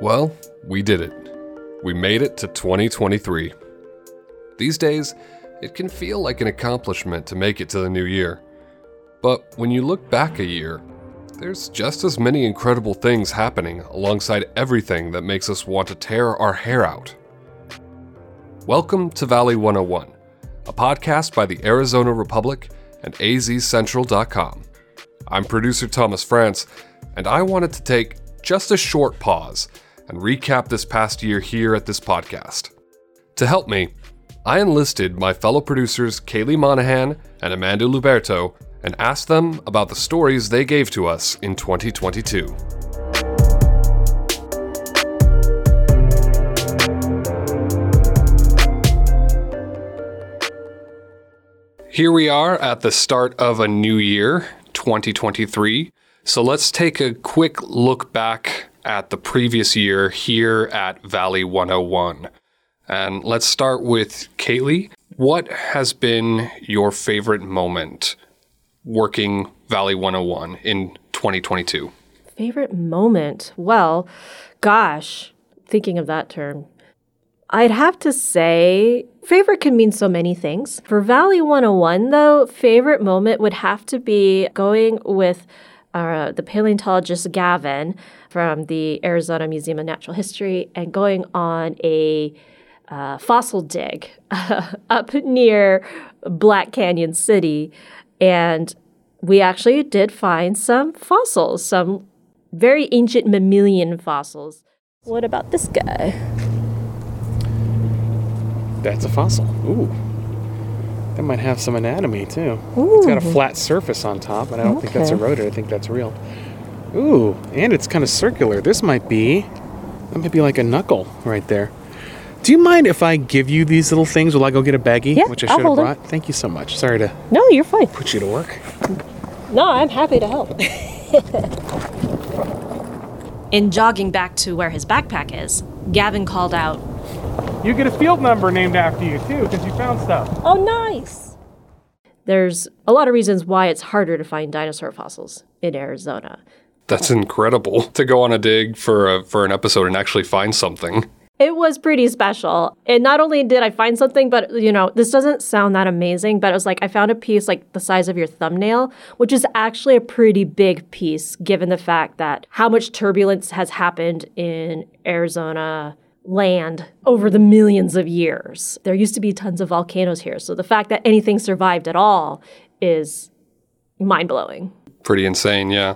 Well, we did it. We made it to 2023. These days, it can feel like an accomplishment to make it to the new year. But when you look back a year, there's just as many incredible things happening alongside everything that makes us want to tear our hair out. Welcome to Valley 101, a podcast by the Arizona Republic and azcentral.com. I'm producer Thomas France, and I wanted to take just a short pause and recap this past year here at this podcast. To help me, I enlisted my fellow producers Kaely Monahan and Amanda Luberto and asked them about the stories they gave to us in 2022. Here we are at the start of a new year, 2023. So let's take a quick look back at the previous year here at Valley 101. And let's start with Kaely. What has been your favorite moment working Valley 101 in 2022? Favorite moment? Well, gosh, thinking of that term. I'd have to say favorite can mean so many things. For Valley 101, though, favorite moment would have to be going with uh, the paleontologist Gavin from the Arizona Museum of Natural History and going on a uh, fossil dig up near Black Canyon City. And we actually did find some fossils, some very ancient mammalian fossils. What about this guy? That's a fossil. Ooh. That might have some anatomy too. Ooh. It's got a flat surface on top, but I don't think that's Okay. eroded. I think that's real. Ooh, and it's kind of circular. This might be that might be like a knuckle right there. Do you mind if I give you these little things? Will I go get a baggie? Yeah, which I should have hold 'em. brought. Thank you so much. Sorry to No, you're fine. put you to work. No, I'm happy to help. In jogging back to where his backpack is, Gavin called out, You get a field number named after you too, because you found stuff. Oh, nice. There's a lot of reasons why it's harder to find dinosaur fossils in Arizona. That's incredible to go on a dig for a, for an episode and actually find something. It was pretty special. And not only did I find something, but you know, this doesn't sound that amazing, but it was like I found a piece like the size of your thumbnail, which is actually a pretty big piece given the fact that how much turbulence has happened in Arizona land over the millions of years. There used to be tons of volcanoes here. So the fact that anything survived at all is mind blowing. Pretty insane, yeah.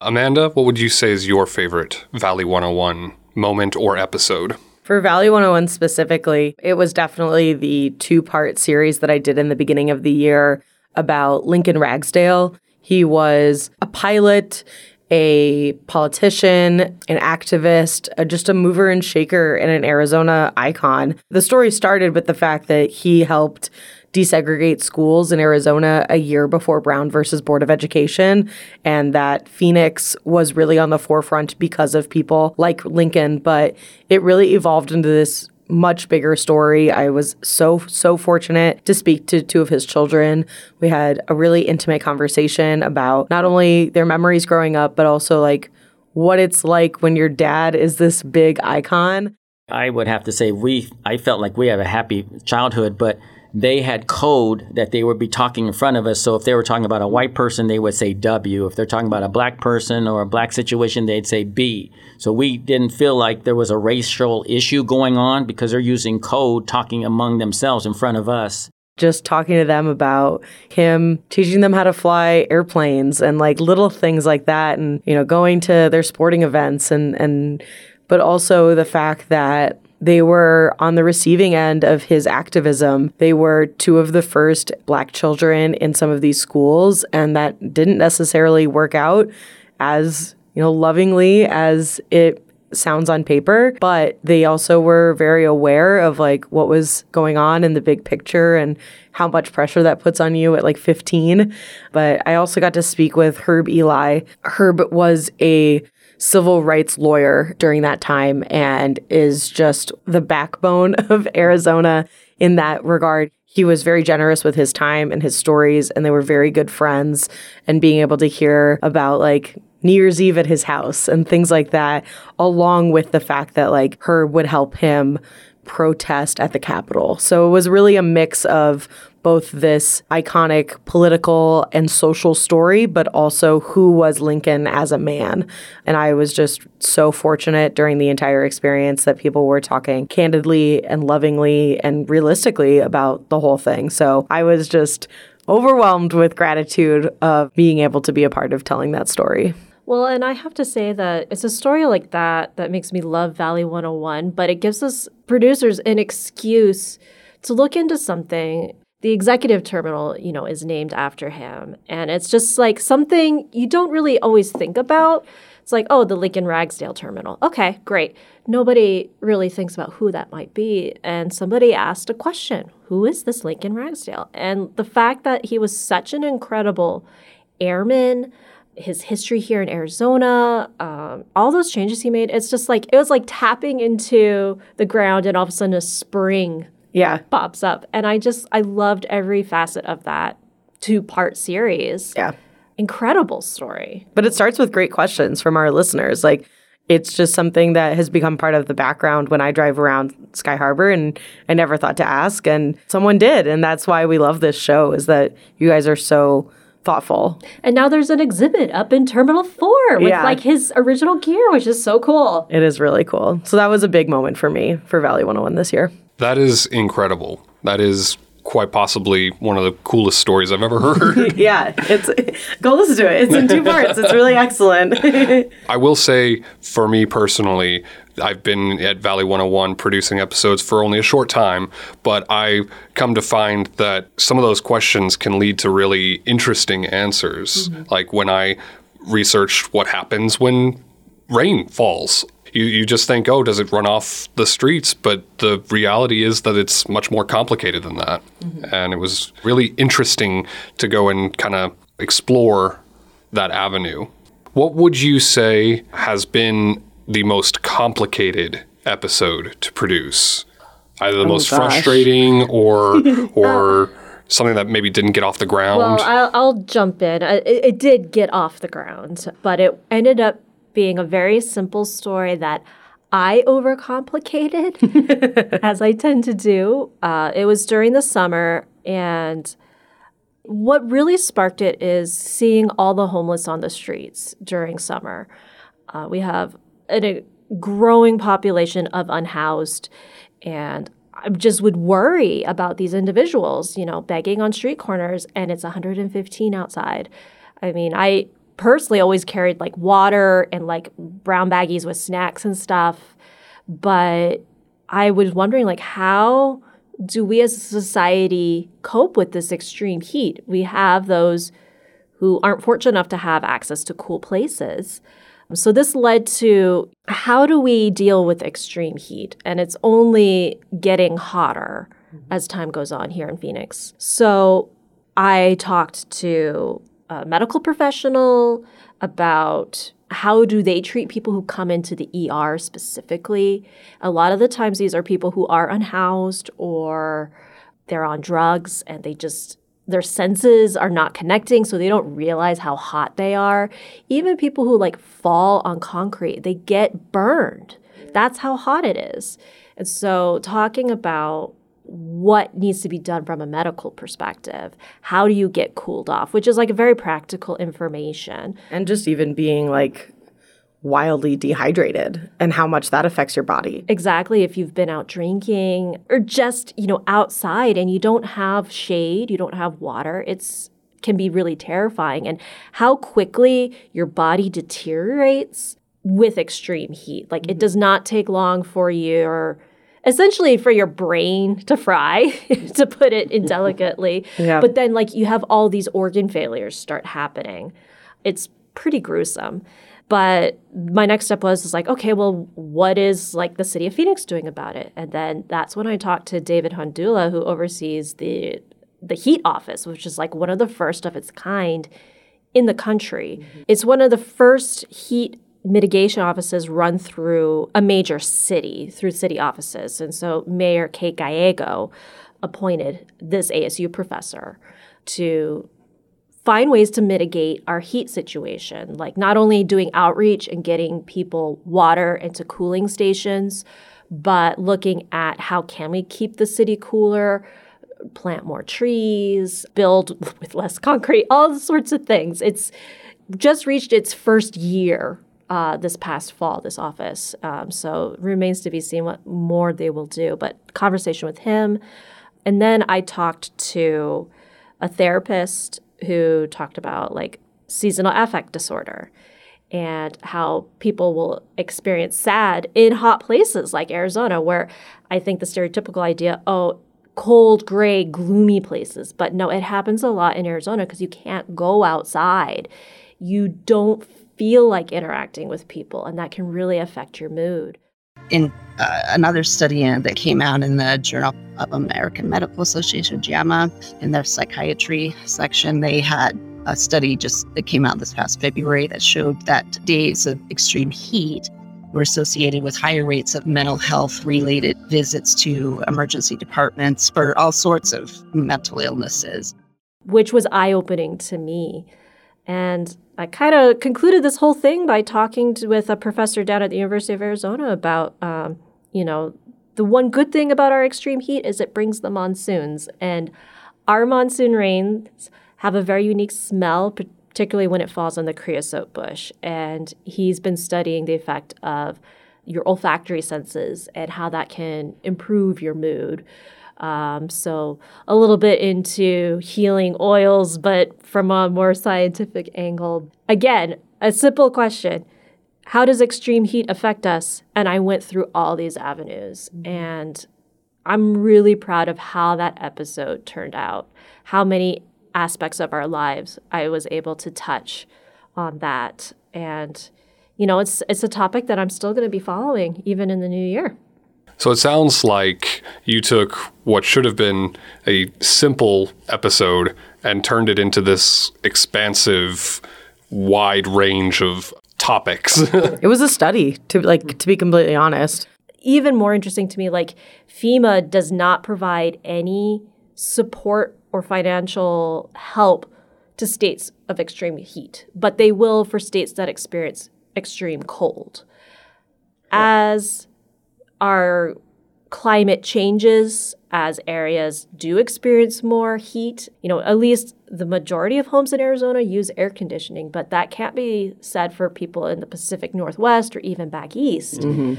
Amanda, what would you say is your favorite Valley 101 moment or episode? For Valley 101 specifically, it was definitely the two part series that I did in the beginning of the year about Lincoln Ragsdale. He was a pilot, a politician, an activist, uh, just a mover and shaker and an Arizona icon. The story started with the fact that he helped desegregate schools in Arizona a year before Brown versus Board of Education, and that Phoenix was really on the forefront because of people like Lincoln. But it really evolved into this much bigger story. I was so, so fortunate to speak to two of his children. We had a really intimate conversation about not only their memories growing up, but also like what it's like when your dad is this big icon. I would have to say we I felt like we have a happy childhood, but they had code that they would be talking in front of us. So if they were talking about a white person, they would say W. If they're talking about a black person or a black situation, they'd say B. So we didn't feel like there was a racial issue going on because they're using code talking among themselves in front of us. just talking to them about him teaching them how to fly airplanes and like little things like that and you know going to their sporting events and and but also the fact that they were on the receiving end of his activism. They were two of the first black children in some of these schools and that didn't necessarily work out as, you know, lovingly as it sounds on paper, but they also were very aware of like what was going on in the big picture and how much pressure that puts on you at like 15. But I also got to speak with Herb Ely. Herb was a civil rights lawyer during that time and is just the backbone of Arizona in that regard. He was very generous with his time and his stories, and they were very good friends. And being able to hear about like New Year's Eve at his house and things like that, along with the fact that like Herb would help him protest at the Capitol. So it was really a mix of both this iconic political and social story, but also who was Lincoln as a man. And I was just so fortunate during the entire experience that people were talking candidly and lovingly and realistically about the whole thing. So I was just overwhelmed with gratitude of being able to be a part of telling that story. Well, and I have to say that it's a story like that that makes me love Valley 101, but it gives us producers an excuse to look into something. The executive terminal, you know, is named after him. And it's just like something you don't really always think about. It's like, oh, the Lincoln Ragsdale terminal. Okay, great. Nobody really thinks about who that might be. And somebody asked a question Who is this Lincoln Ragsdale? And the fact that he was such an incredible airman, his history here in Arizona, um, all those changes he made, it's just like, it was like tapping into the ground and all of a sudden a spring Yeah. pops up. And I just, I loved every facet of that two part series. Yeah. Incredible story. But it starts with great questions from our listeners. Like, it's just something that has become part of the background when I drive around Sky Harbor, and I never thought to ask, and someone did, and that's why we love this show. Is that you guys are so thoughtful. And now there's an exhibit up in Terminal 4 with Yeah. like his original gear, which is so cool. It is really cool. So that was a big moment for me for Valley 101 this year. That is incredible. That is quite possibly one of the coolest stories I've ever heard. Yeah, it's go listen to it. It's in two parts. It's really excellent. I will say, for me personally, I've been at Valley 101 producing episodes for only a short time, but I come to find that some of those questions can lead to really interesting answers. Mm-hmm. Like when I researched what happens when rain falls. You, you just think, oh, does it run off the streets? But the reality is that it's much more complicated than that. Mm-hmm. And it was really interesting to go and kind of explore that avenue. What would you say has been the most complicated episode to produce? Either the oh most gosh. frustrating or or something that maybe didn't get off the ground. Well, I'll, I'll jump in. I- It, it did get off the ground, but it ended up being a very simple story that I overcomplicated, as I tend to do. Uh, it was during the summer, and what really sparked it is seeing all the homeless on the streets during summer. Uh, we have an, a growing population of unhoused, and I just would worry about these individuals, you know, begging on street corners, and it's 115 outside. I mean, I personally always carried like water and like brown baggies with snacks and stuff, but I was wondering like how do we as a society cope with this extreme heat? We have those who aren't fortunate enough to have access to cool places. So this led to how do we deal with extreme heat? And it's only getting hotter mm-hmm. as time goes on here in Phoenix. So I talked to medical professional about how do they treat people who come into the ER specifically. A lot of the times these are people who are unhoused or they're on drugs and they just their senses are not connecting so they don't realize how hot they are. Even people who like fall on concrete they get burned. That's how hot it is. And so talking about what needs to be done from a medical perspective how do you get cooled off which is like a very practical information and just even being like wildly dehydrated and how much that affects your body. Exactly. If you've been out drinking or just, you know, outside and you don't have shade, you don't have water, it's can be really terrifying and how quickly your body deteriorates with extreme heat. Like it mm-hmm. does not take long for your essentially for your brain to fry to put it indelicately. Yeah. But then like you have all these organ failures start happening. It's pretty gruesome. But my next step was, was like, okay, well, what is like the city of Phoenix doing about it? And then that's when I talked to David Hondula, who oversees the the heat office, which is like one of the first of its kind in the country. Mm-hmm. It's one of the first heat mitigation offices run through a major city, through city offices. And so Mayor Kate Gallego appointed this ASU professor to find ways to mitigate our heat situation, like not only doing outreach and getting people water into cooling stations, but looking at how can we keep the city cooler, plant more trees, build with less concrete, all sorts of things. It's just reached its first year uh, this past fall, this office. Um, so remains to be seen what more they will do. But conversation with him. And then I talked to a therapist who talked about like seasonal affect disorder and how people will experience sad in hot places like Arizona, where I think the stereotypical idea, oh, cold, gray, gloomy places. But no, it happens a lot in Arizona because you can't go outside. You don't feel like interacting with people, and that can really affect your mood. In uh, another study uh, that came out in the Journal of American Medical Association, JAMA, in their psychiatry section, they had a study just that came out this past February that showed that days of extreme heat were associated with higher rates of mental health related visits to emergency departments for all sorts of mental illnesses. Which was eye opening to me. And I kind of concluded this whole thing by talking to, with a professor down at the University of Arizona about, um, you know, the one good thing about our extreme heat is it brings the monsoons. And our monsoon rains have a very unique smell, particularly when it falls on the creosote bush. And he's been studying the effect of your olfactory senses and how that can improve your mood. Um, so, a little bit into healing oils, but from a more scientific angle. Again, a simple question How does extreme heat affect us? And I went through all these avenues. And I'm really proud of how that episode turned out, how many aspects of our lives I was able to touch on that. And, you know, it's, it's a topic that I'm still going to be following even in the new year. So it sounds like you took what should have been a simple episode and turned it into this expansive, wide range of topics. it was a study, to like to be completely honest. Even more interesting to me, like FEMA does not provide any support or financial help to states of extreme heat, but they will for states that experience extreme cold. As our climate changes as areas do experience more heat. You know, at least the majority of homes in Arizona use air conditioning, but that can't be said for people in the Pacific Northwest or even back east. Mm-hmm.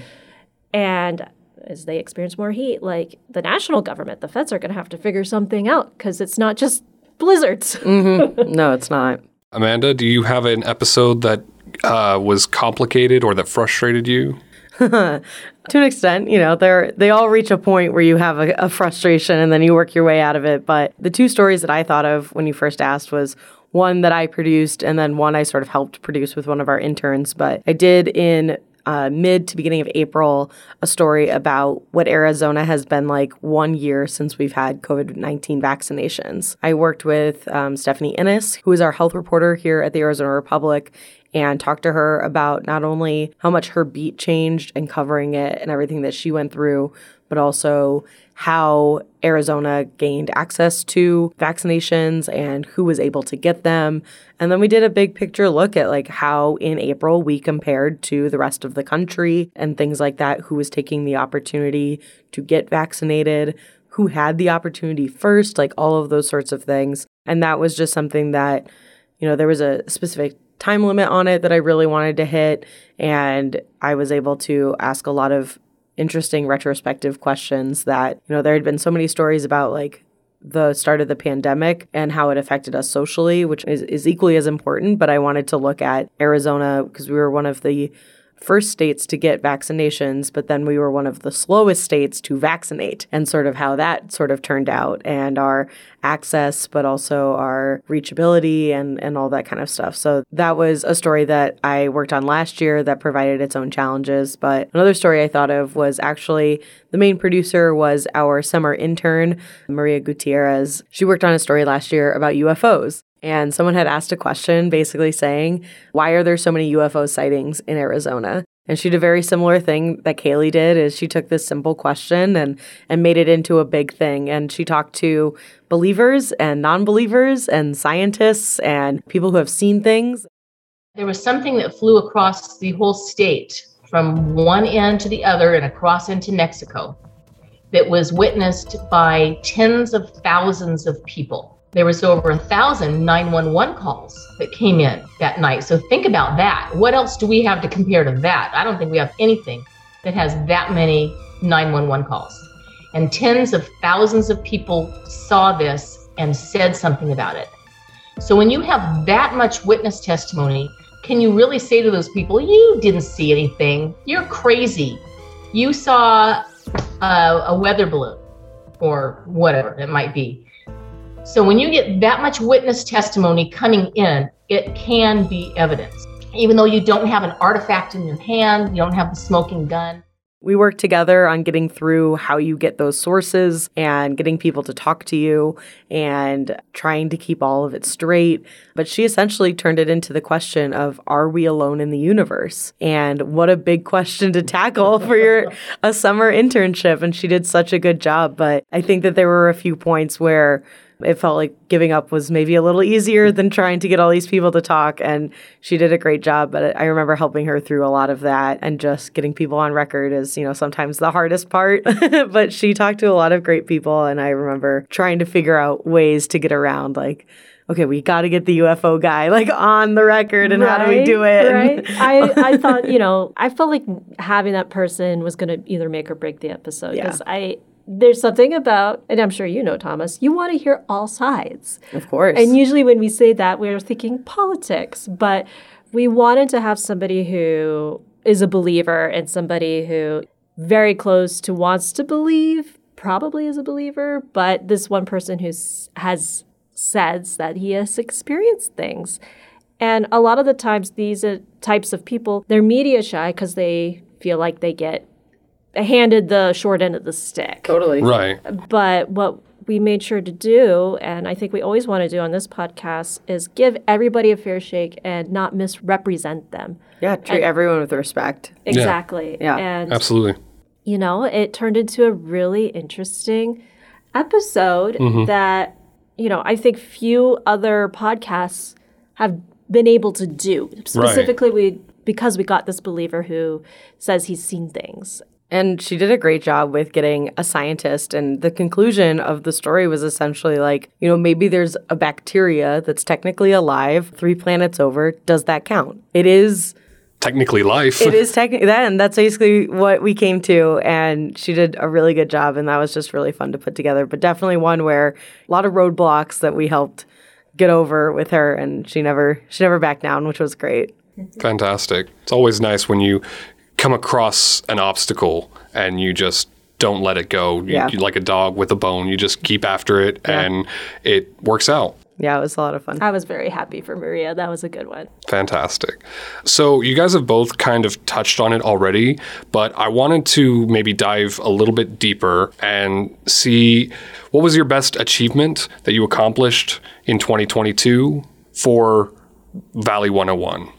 And as they experience more heat, like the national government, the feds are going to have to figure something out because it's not just blizzards. mm-hmm. No, it's not. Amanda, do you have an episode that uh, was complicated or that frustrated you? to an extent, you know, they're they all reach a point where you have a, a, frustration and then you work your way out of it. But the two stories that I thought of when you first asked was one that I produced and then one I sort of helped produce with one of our interns. But I did in uh, mid to beginning of April a story about what Arizona has been like one year since we've had COVID 19 vaccinations. I worked with um, Stephanie Innes, who is our health reporter here at the Arizona Republic, and talked to her about not only how much her beat changed and covering it and everything that she went through, but also how Arizona gained access to vaccinations and who was able to get them. And then we did a big picture look at like how in April we compared to the rest of the country and things like that, who was taking the opportunity to get vaccinated, who had the opportunity first, like all of those sorts of things. And that was just something that, you know, there was a specific time limit on it that I really wanted to hit. And I was able to ask a lot of interesting retrospective questions that, you know, there had been so many stories about like the start of the pandemic and how it affected us socially, which is, is equally as important. But I wanted to look at Arizona because we were one of the first states to get vaccinations, but then we were one of the slowest states to vaccinate, and sort of how that sort of turned out, and our access, but also our reachability and, and all that kind of stuff. So that was a story that I worked on last year that provided its own challenges. But another story I thought of was actually the main producer was our summer intern, Maria Gutierrez. She worked on a story last year about UFOs. And someone had asked a question basically saying, Why are there so many UFO sightings in Arizona? And she did a very similar thing that Kaely did is she took this simple question and and made it into a big thing. And she talked to believers and non-believers and scientists and people who have seen things. There was something that flew across the whole state from one end to the other and across into Mexico that was witnessed by tens of thousands of people. There was over a thousand 911 calls that came in that night. So think about that. What else do we have to compare to that? I don't think we have anything that has that many 911 calls. And tens of thousands of people saw this and said something about it. So when you have that much witness testimony, can you really say to those people, you didn't see anything? You're crazy. You saw a, a weather balloon or whatever it might be. So when you get that much witness testimony coming in, it can be evidence. Even though you don't have an artifact in your hand, you don't have the smoking gun. We work together on getting through how you get those sources and getting people to talk to you and trying to keep all of it straight. But she essentially turned it into the question of are we alone in the universe? And what a big question to tackle for your a summer internship and she did such a good job, but I think that there were a few points where it felt like giving up was maybe a little easier than trying to get all these people to talk. And she did a great job. But I remember helping her through a lot of that and just getting people on record is, you know, sometimes the hardest part. but she talked to a lot of great people. And I remember trying to figure out ways to get around like, okay, we got to get the UFO guy like on the record and right, how do we do it? Right. I, I thought, you know, I felt like having that person was going to either make or break the episode because yeah. I, there's something about, and I'm sure you know, Thomas, you want to hear all sides. Of course. And usually when we say that, we're thinking politics, but we wanted to have somebody who is a believer and somebody who very close to wants to believe, probably is a believer, but this one person who has says that he has experienced things. And a lot of the times, these types of people, they're media shy because they feel like they get handed the short end of the stick. Totally. Right. But what we made sure to do, and I think we always want to do on this podcast, is give everybody a fair shake and not misrepresent them. Yeah, treat and, everyone with respect. Exactly. Yeah. And, Absolutely. You know, it turned into a really interesting episode mm-hmm. that, you know, I think few other podcasts have been able to do. Specifically, right. we because we got this believer who says he's seen things. And she did a great job with getting a scientist. And the conclusion of the story was essentially like, you know, maybe there's a bacteria that's technically alive three planets over. Does that count? It is technically life. it is technically that, and that's basically what we came to. And she did a really good job, and that was just really fun to put together. But definitely one where a lot of roadblocks that we helped get over with her, and she never she never backed down, which was great. Fantastic. It's always nice when you come across an obstacle and you just don't let it go. You, yeah. you, like a dog with a bone, you just keep after it yeah. and it works out. Yeah, it was a lot of fun. I was very happy for Maria. That was a good one. Fantastic. So, you guys have both kind of touched on it already, but I wanted to maybe dive a little bit deeper and see what was your best achievement that you accomplished in 2022 for Valley 101?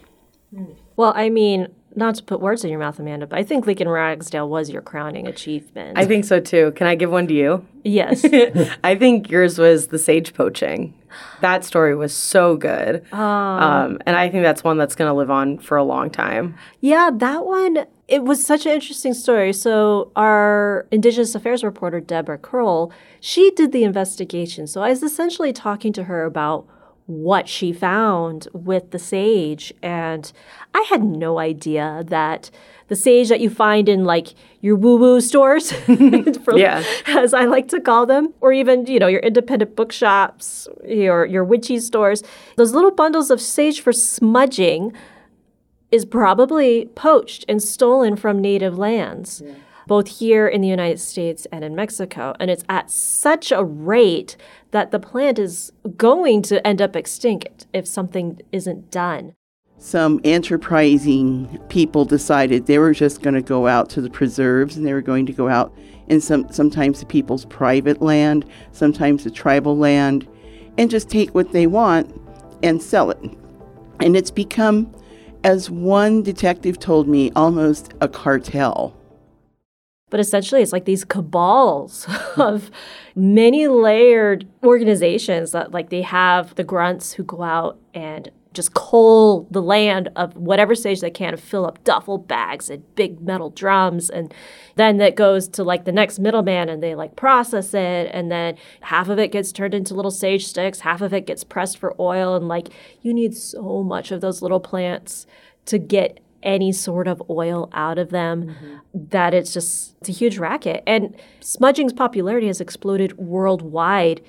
Well, I mean, not to put words in your mouth, Amanda, but I think Lincoln Ragsdale was your crowning achievement. I think so too. Can I give one to you? Yes. I think yours was the sage poaching. That story was so good. Um, um, and I think that's one that's going to live on for a long time. Yeah, that one, it was such an interesting story. So, our Indigenous Affairs reporter, Debra Krol, she did the investigation. So, I was essentially talking to her about what she found with the sage. And I had no idea that the sage that you find in like your woo woo stores, for, yeah. as I like to call them, or even, you know, your independent bookshops, your, your witchy stores, those little bundles of sage for smudging is probably poached and stolen from native lands. Yeah both here in the United States and in Mexico. And it's at such a rate that the plant is going to end up extinct if something isn't done. Some enterprising people decided they were just going to go out to the preserves and they were going to go out in some sometimes the people's private land, sometimes the tribal land, and just take what they want and sell it. And it's become as one detective told me, almost a cartel. But essentially, it's like these cabals of many layered organizations that, like, they have the grunts who go out and just coal the land of whatever stage they can fill up duffel bags and big metal drums. And then that goes to like the next middleman and they like process it. And then half of it gets turned into little sage sticks, half of it gets pressed for oil. And like you need so much of those little plants to get any sort of oil out of them mm-hmm. that it's just it's a huge racket. And smudging's popularity has exploded worldwide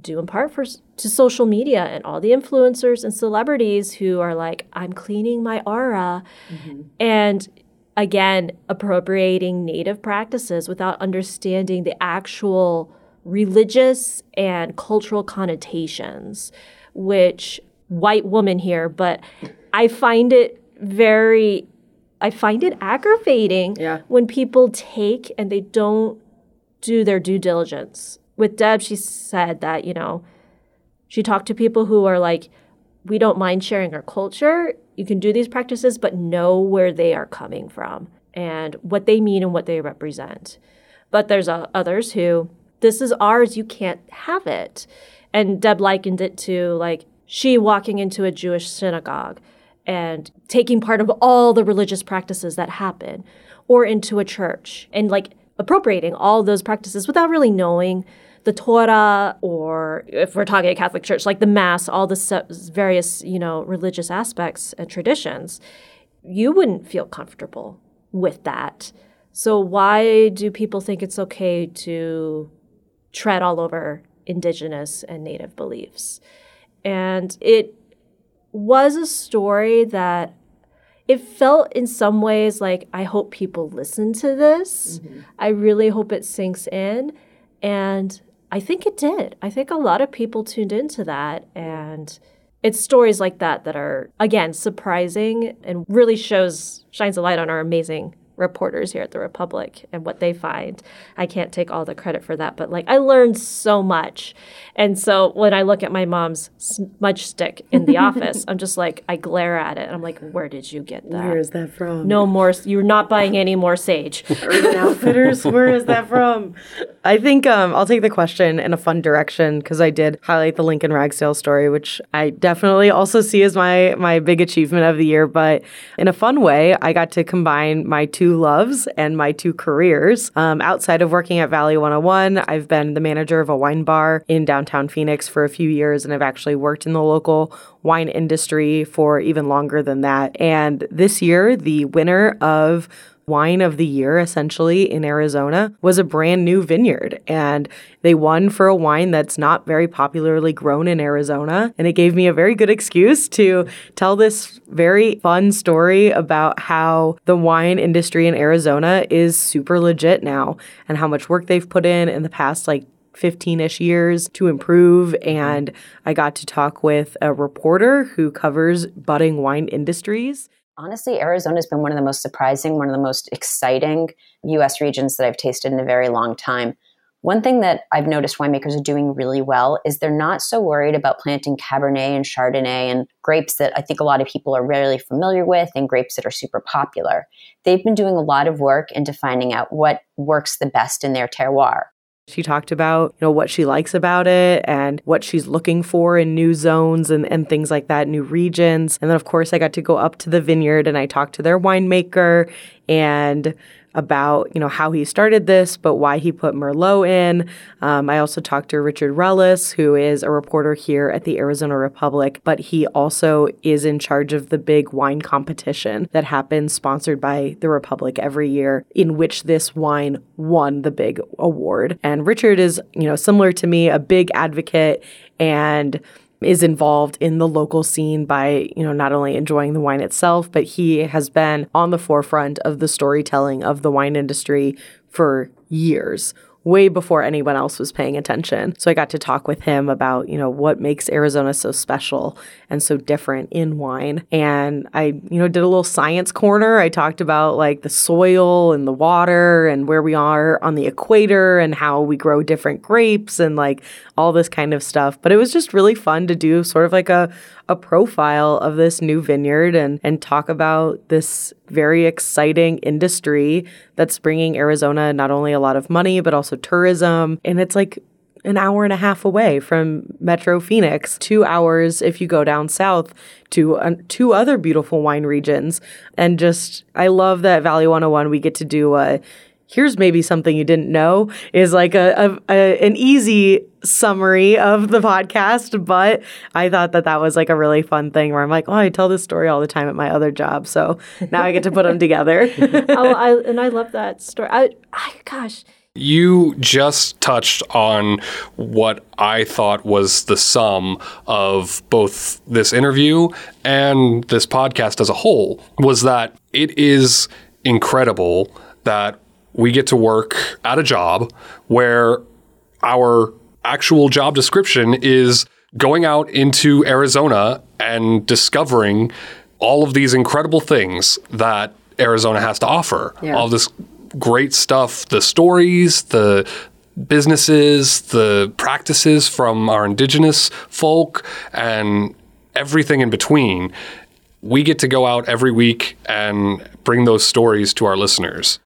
due in part for to social media and all the influencers and celebrities who are like i'm cleaning my aura mm-hmm. and again appropriating native practices without understanding the actual religious and cultural connotations which white woman here but i find it very i find it aggravating yeah. when people take and they don't do their due diligence with Deb, she said that, you know, she talked to people who are like, we don't mind sharing our culture. You can do these practices, but know where they are coming from and what they mean and what they represent. But there's uh, others who, this is ours, you can't have it. And Deb likened it to like she walking into a Jewish synagogue and taking part of all the religious practices that happen, or into a church and like appropriating all those practices without really knowing the Torah, or if we're talking a Catholic Church, like the Mass, all the various, you know, religious aspects and traditions, you wouldn't feel comfortable with that. So why do people think it's okay to tread all over indigenous and native beliefs? And it was a story that it felt in some ways like I hope people listen to this. Mm-hmm. I really hope it sinks in. And I think it did. I think a lot of people tuned into that and it's stories like that that are again surprising and really shows shines a light on our amazing reporters here at the Republic and what they find. I can't take all the credit for that, but like I learned so much. And so when I look at my mom's smudge stick in the office, I'm just like, I glare at it and I'm like, where did you get that? Where is that from? No more, you're not buying any more sage. Urban Outfitters, where is that from? I think um, I'll take the question in a fun direction because I did highlight the Lincoln Ragsdale story, which I definitely also see as my, my big achievement of the year. But in a fun way, I got to combine my two two loves and my two careers. Um, outside of working at Valley 101, I've been the manager of a wine bar in downtown Phoenix for a few years, and I've actually worked in the local wine industry for even longer than that. And this year, the winner of wine of the year, essentially, in Arizona was a brand new vineyard. And they won for a wine that's not very popularly grown in Arizona. And it gave me a very good excuse to tell this very fun story about how the wine industry in Arizona is super legit now and how much work they've put in in the past, like 15 ish years to improve. And I got to talk with a reporter who covers budding wine industries honestly, Arizona has been one of the most surprising, one of the most exciting US regions that I've tasted in a very long time. One thing that I've noticed winemakers are doing really well is they're not so worried about planting Cabernet and Chardonnay and grapes that I think a lot of people are rarely familiar with and grapes that are super popular. They've been doing a lot of work into finding out what works the best in their terroir. She talked about, you know, what she likes about it and what she's looking for in new zones and, and things like that, new regions. And then of course I got to go up to the vineyard and I talked to their winemaker and about you know how he started this, but why he put Merlot in. Um, I also talked to Richard Ruelas, who is a reporter here at the Arizona Republic, but he also is in charge of the big wine competition that happens, sponsored by the Republic every year, in which this wine won the big award. And Richard is you know similar to me, a big advocate and is involved in the local scene by, you know, not only enjoying the wine itself, but he has been on the forefront of the storytelling of the wine industry for years way before anyone else was paying attention. So I got to talk with him about, you know, what makes Arizona so special and so different in wine. And I, you know, did a little science corner. I talked about like the soil and the water and where we are on the equator and how we grow different grapes and like all this kind of stuff. But it was just really fun to do sort of like a a profile of this new vineyard and and talk about this very exciting industry that's bringing Arizona not only a lot of money but also tourism. And it's like an hour and a half away from Metro Phoenix, 2 hours if you go down south to uh, two other beautiful wine regions. And just I love that Valley 101 we get to do a here's maybe something you didn't know is like a, a, a, an easy summary of the podcast but i thought that that was like a really fun thing where i'm like oh i tell this story all the time at my other job so now i get to put them together oh, I, and I love that story. I, I, gosh, You just touched on what I thought was the sum of both this interview and this podcast as a whole was that it is incredible that we get to work at a job where our actual job description is going out into Arizona and discovering all of these incredible things that Arizona has to offer. Yeah. All this great stuff, the stories, the businesses, the practices from our indigenous folk, and everything in between. We get to go out every week and bring those stories to our listeners.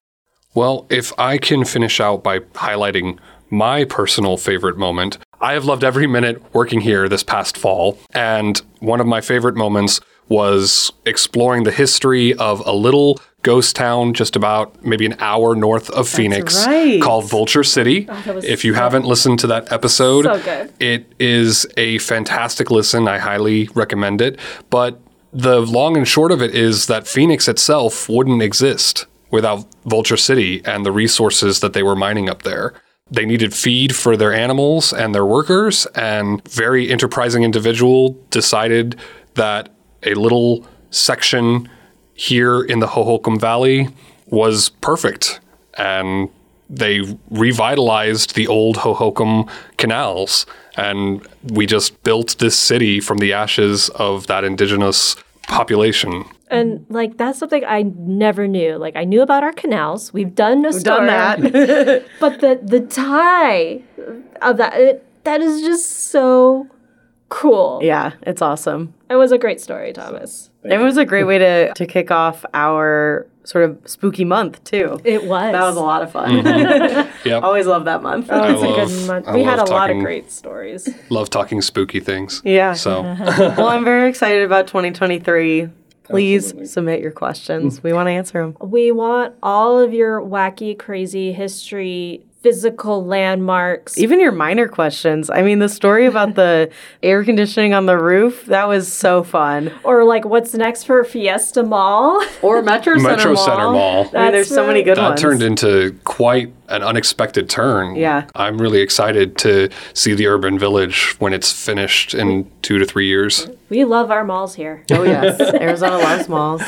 Well, if I can finish out by highlighting my personal favorite moment, I have loved every minute working here this past fall. And one of my favorite moments was exploring the history of a little ghost town just about maybe an hour north of Phoenix right. called Vulture City. was if you so- haven't listened to that episode, So it is a fantastic listen. I highly recommend it. But the long and short of it is that Phoenix itself wouldn't exist without Vulture City and the resources that they were mining up there. They needed feed for their animals and their workers, and very enterprising individual decided that a little section here in the Hohokam Valley was perfect. And they revitalized the old Hohokam canals. And we just built this city from the ashes of that indigenous population. and like that's something I never knew. Like I knew about our canals. We've done a We've done that. but the the tie of that it, that is just so cool. yeah it's awesome It was a great story, Thomas. it was a great way to to kick off our sort of spooky month too It was. that was a lot of fun mm-hmm. Yep. always love that month Oh, it's I a love- good month. I We had a love lot of great stories. Love talking spooky things. Yeah. So well, I'm very excited about 2023. Please submit your questions. We want to answer them. We want all of your wacky, crazy history, physical landmarks. Even your minor questions. I mean, the story about the air conditioning on the roof, that was so fun. or like what's next for Fiesta Mall? Or Metro Center Metro Mall. Center Mall. I mean, there's That's so many right. good that ones. turned into quite an unexpected turn. Yeah. I'm really excited to see the urban village when it's finished in two to three years. We love our malls here. oh, yes. Arizona loves malls.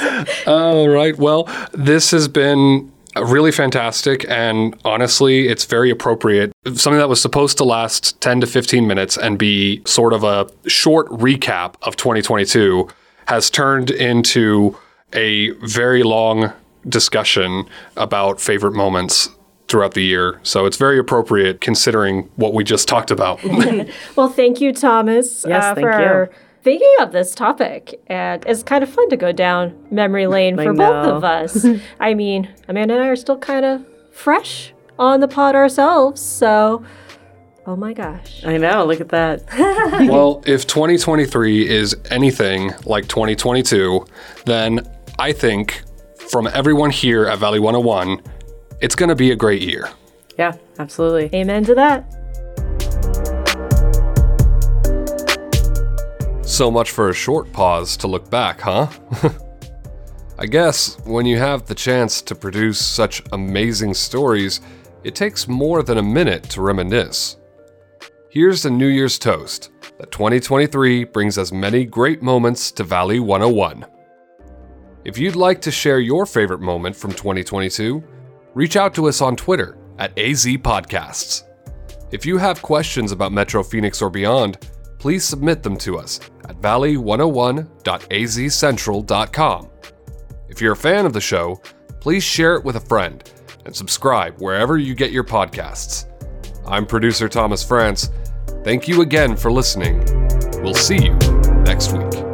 All right. Well, this has been really fantastic. And honestly, it's very appropriate. Something that was supposed to last 10 to 15 minutes and be sort of a short recap of 2022 has turned into a very long discussion about favorite moments throughout the year. So it's very appropriate considering what we just talked about. Well, thank you, Thomas, Yes, uh, thank for you. Thinking of this topic. And it's kind of fun to go down memory lane for both of us. I mean, Amanda and I are still kind of fresh on the pod ourselves. So, oh my gosh. I know. Look at that. well, if 2023 is anything like 2022, then I think from everyone here at Valley 101, it's going to be a great year. Yeah, absolutely. Amen to that. So much for a short pause to look back, huh? I guess when you have the chance to produce such amazing stories, it takes more than a minute to reminisce. Here's a New Year's toast that 2023 brings as many great moments to Valley 101. If you'd like to share your favorite moment from 2022, reach out to us on Twitter at AZ Podcasts. If you have questions about Metro Phoenix or beyond, please submit them to us at valley101.azcentral.com. If you're a fan of the show, please share it with a friend and subscribe wherever you get your podcasts. I'm producer Thomas France. Thank you again for listening. We'll see you next week.